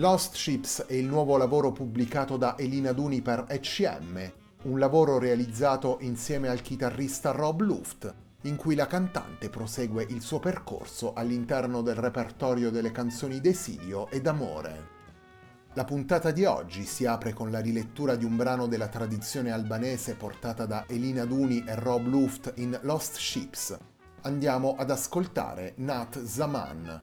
Lost Ships è il nuovo lavoro pubblicato da Elina Duni per ECM, un lavoro realizzato insieme al chitarrista Rob Luft, in cui la cantante prosegue il suo percorso all'interno del repertorio delle canzoni d'esilio e d'amore. La puntata di oggi si apre con la rilettura di un brano della tradizione albanese portata da Elina Duni e Rob Luft in Lost Ships. Andiamo ad ascoltare Nat Zaman,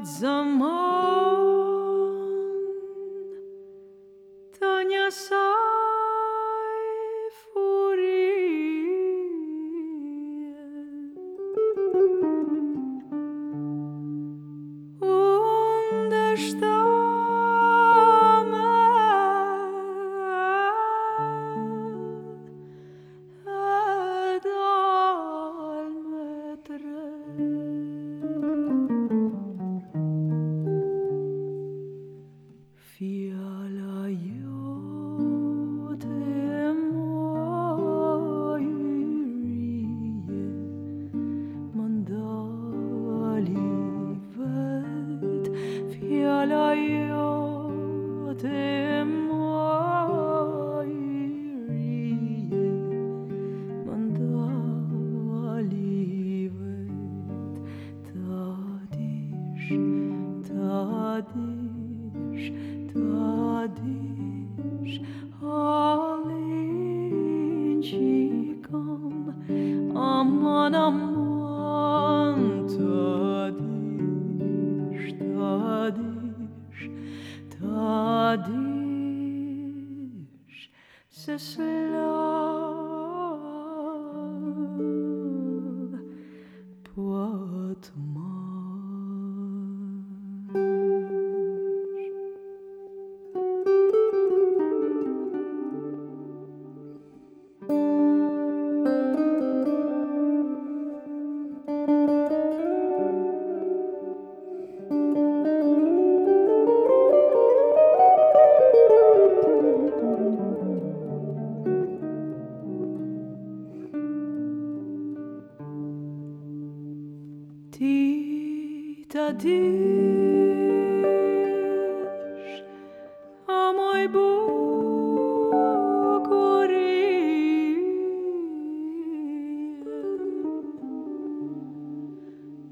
zaman Tanya 하여 되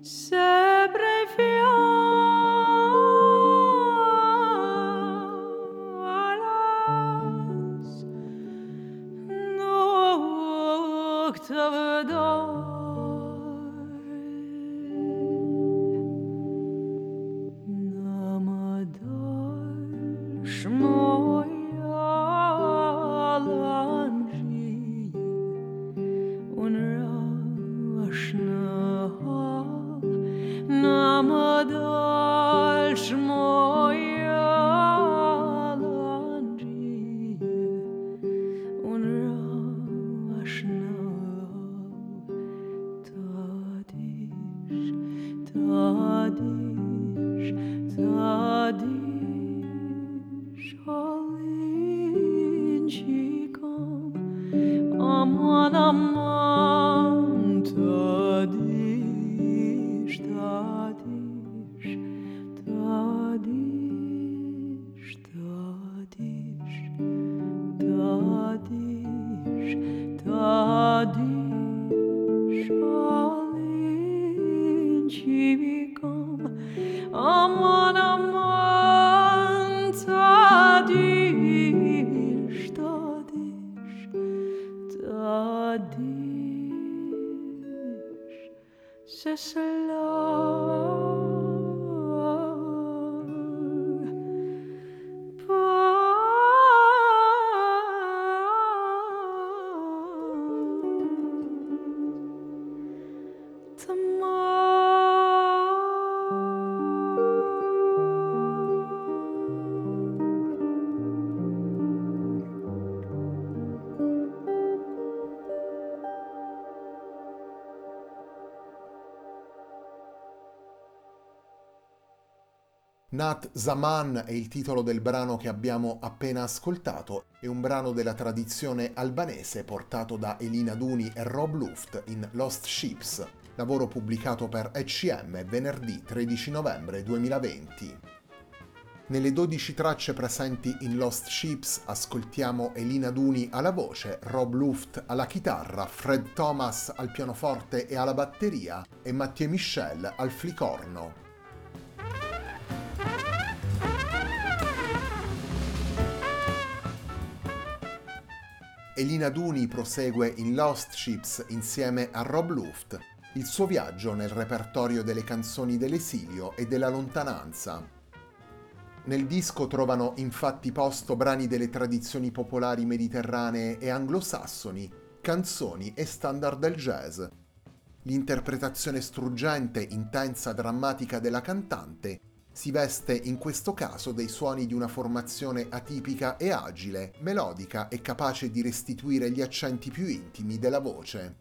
So body. dire, c'est cela. Nat Zaman è il titolo del brano che abbiamo appena ascoltato, è un brano della tradizione albanese portato da Elina Duni e Rob Luft in Lost Ships, lavoro pubblicato per ECM venerdì 13 novembre 2020. Nelle 12 tracce presenti in Lost Ships ascoltiamo Elina Duni alla voce, Rob Luft alla chitarra, Fred Thomas al pianoforte e alla batteria e Mathieu Michel al flicorno. Elina Duni prosegue in Lost Ships insieme a Rob Luft il suo viaggio nel repertorio delle canzoni dell'esilio e della lontananza. Nel disco trovano infatti posto brani delle tradizioni popolari mediterranee e anglosassoni, canzoni e standard del jazz. L'interpretazione struggente, intensa, drammatica della cantante si veste in questo caso dei suoni di una formazione atipica e agile, melodica e capace di restituire gli accenti più intimi della voce.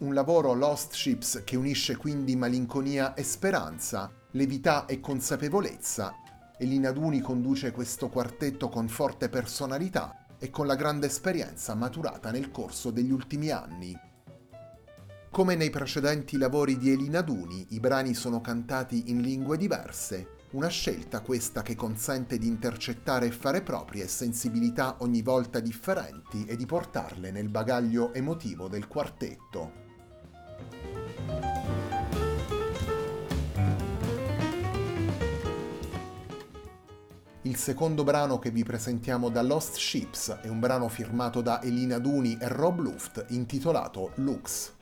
Un lavoro Lost Ships che unisce quindi malinconia e speranza, levità e consapevolezza, e Linaduni conduce questo quartetto con forte personalità e con la grande esperienza maturata nel corso degli ultimi anni. Come nei precedenti lavori di Elina Duni, i brani sono cantati in lingue diverse, una scelta questa che consente di intercettare e fare proprie sensibilità ogni volta differenti e di portarle nel bagaglio emotivo del quartetto. Il secondo brano che vi presentiamo da Lost Ships è un brano firmato da Elina Duni e Rob Luft intitolato Lux.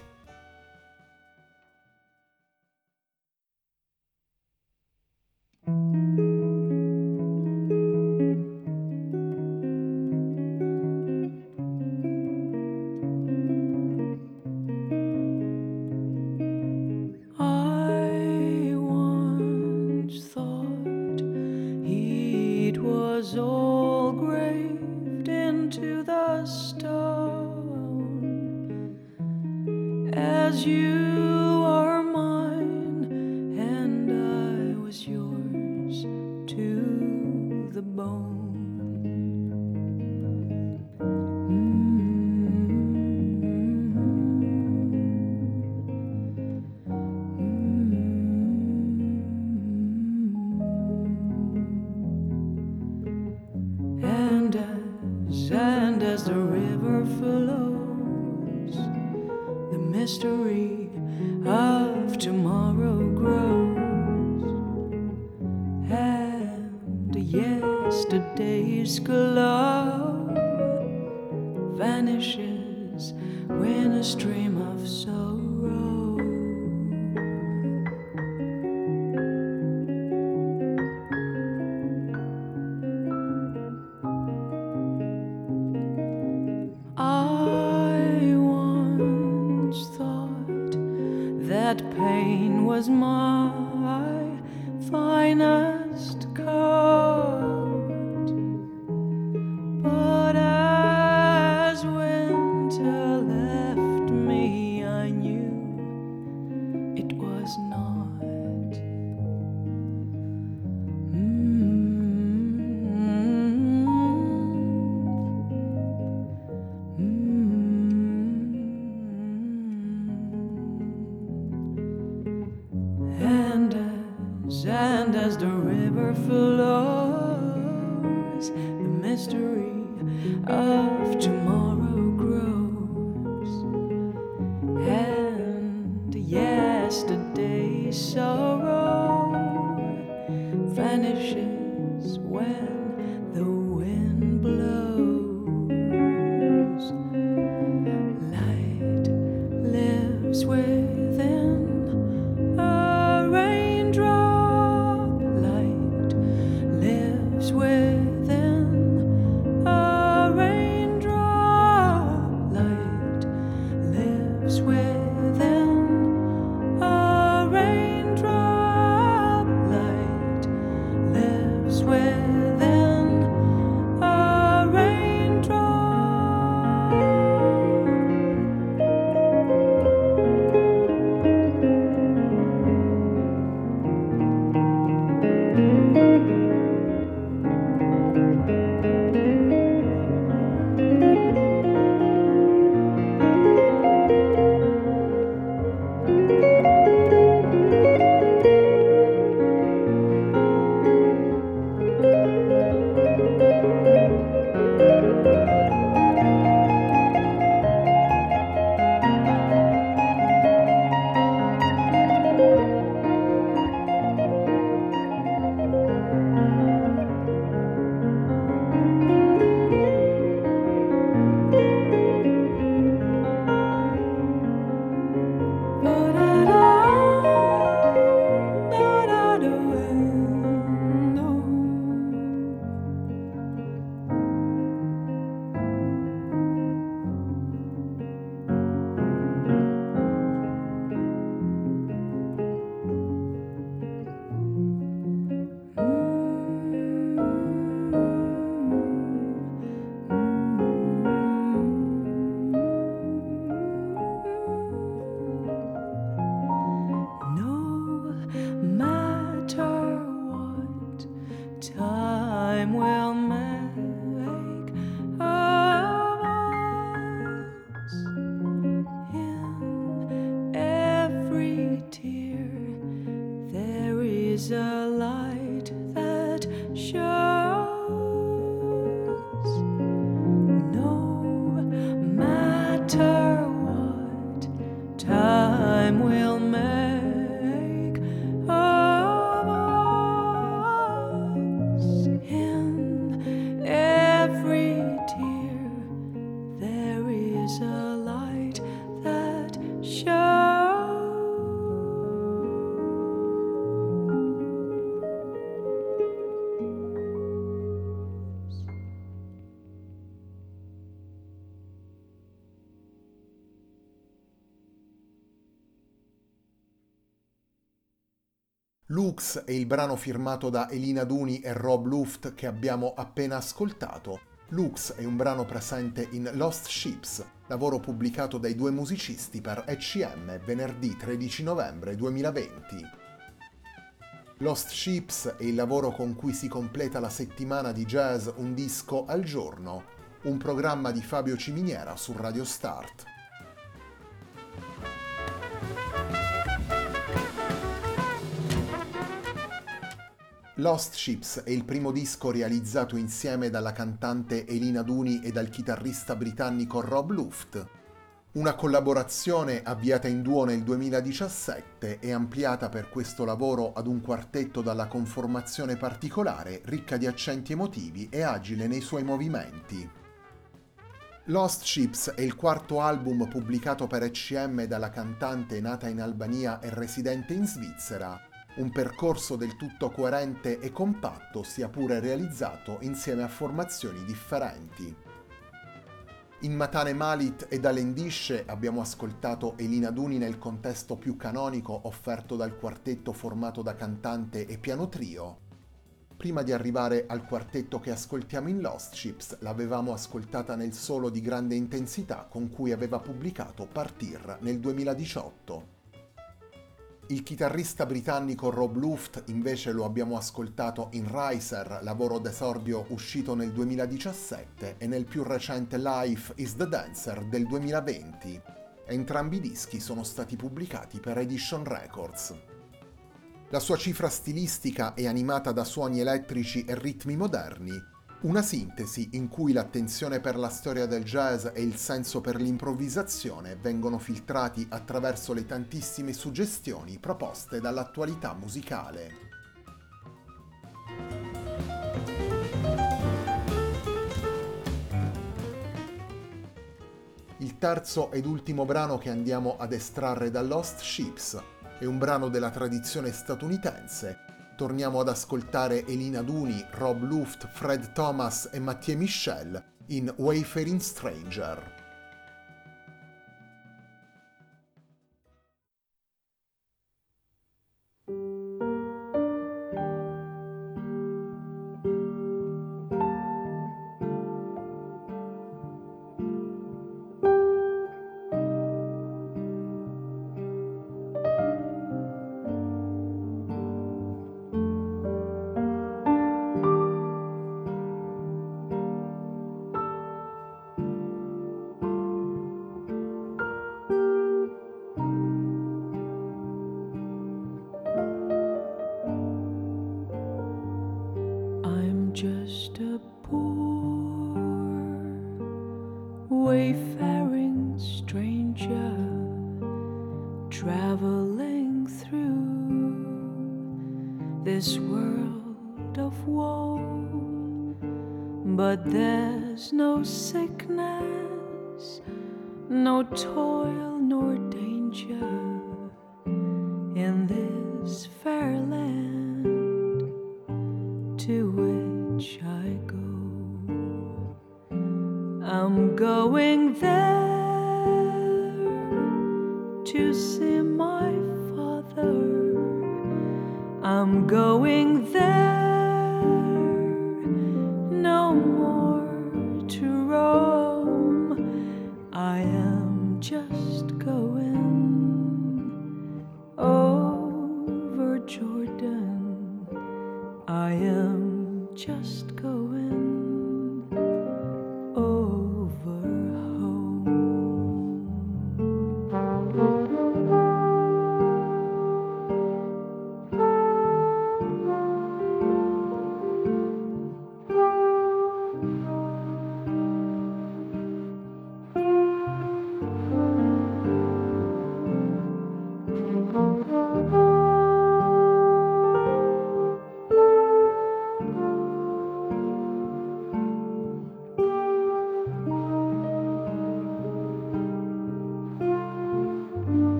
was all graved into the stone. As you school swear. Lux è il brano firmato da Elina Duni e Rob Luft che abbiamo appena ascoltato. Lux è un brano presente in Lost Ships, lavoro pubblicato dai due musicisti per ECM venerdì 13 novembre 2020. Lost Ships è il lavoro con cui si completa la settimana di jazz Un disco al giorno, un programma di Fabio Ciminiera su Radio Start. Lost Ships è il primo disco realizzato insieme dalla cantante Elina Duni e dal chitarrista britannico Rob Luft. Una collaborazione avviata in duo nel 2017 e ampliata per questo lavoro ad un quartetto dalla conformazione particolare, ricca di accenti emotivi e agile nei suoi movimenti. Lost Ships è il quarto album pubblicato per ECM dalla cantante nata in Albania e residente in Svizzera, un percorso del tutto coerente e compatto sia pure realizzato insieme a formazioni differenti. In Matane Malit e Alendisce abbiamo ascoltato Elina Duni nel contesto più canonico offerto dal quartetto formato da cantante e piano trio. Prima di arrivare al quartetto che ascoltiamo in Lost Ships, l'avevamo ascoltata nel solo di grande intensità con cui aveva pubblicato Partir nel 2018. Il chitarrista britannico Rob Luft invece lo abbiamo ascoltato in Riser, lavoro d'esordio uscito nel 2017, e nel più recente Life is the Dancer del 2020. Entrambi i dischi sono stati pubblicati per Edition Records. La sua cifra stilistica è animata da suoni elettrici e ritmi moderni, una sintesi in cui l'attenzione per la storia del jazz e il senso per l'improvvisazione vengono filtrati attraverso le tantissime suggestioni proposte dall'attualità musicale. Il terzo ed ultimo brano che andiamo ad estrarre da Lost Ships è un brano della tradizione statunitense. Torniamo ad ascoltare Elina Duni, Rob Luft, Fred Thomas e Mathieu Michel in Wayfaring Stranger. Toil, nor danger in this fair land to which I go. I'm going there to see my father. I'm going there I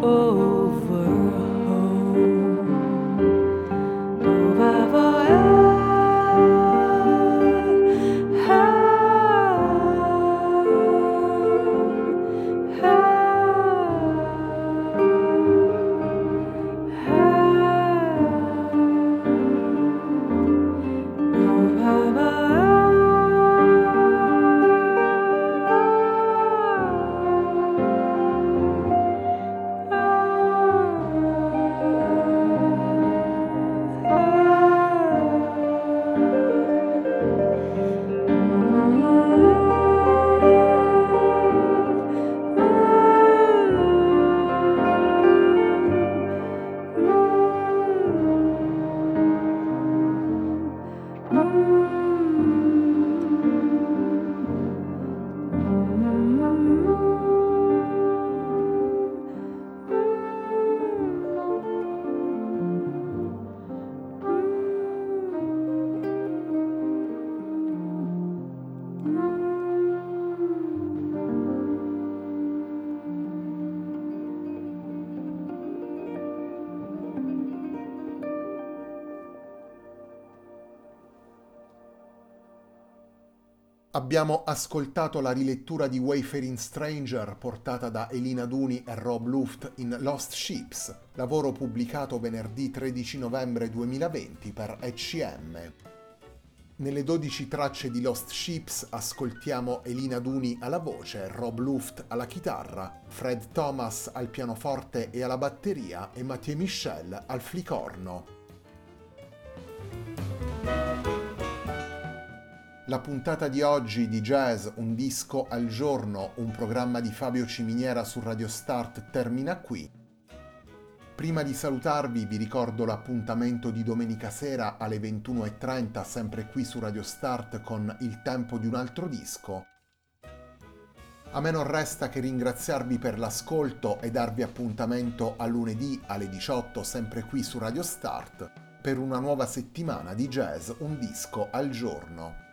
oh. Abbiamo ascoltato la rilettura di Wayfaring Stranger portata da Elina Duni e Rob Luft in Lost Ships, lavoro pubblicato venerdì 13 novembre 2020 per ECM. Nelle 12 tracce di Lost Ships ascoltiamo Elina Duni alla voce, Rob Luft alla chitarra, Fred Thomas al pianoforte e alla batteria e Mathieu Michel al flicorno. La puntata di oggi di Jazz Un disco al giorno, un programma di Fabio Ciminiera su Radio Start termina qui. Prima di salutarvi vi ricordo l'appuntamento di domenica sera alle 21.30 sempre qui su Radio Start con Il tempo di un altro disco. A me non resta che ringraziarvi per l'ascolto e darvi appuntamento a lunedì alle 18 sempre qui su Radio Start per una nuova settimana di jazz un disco al giorno.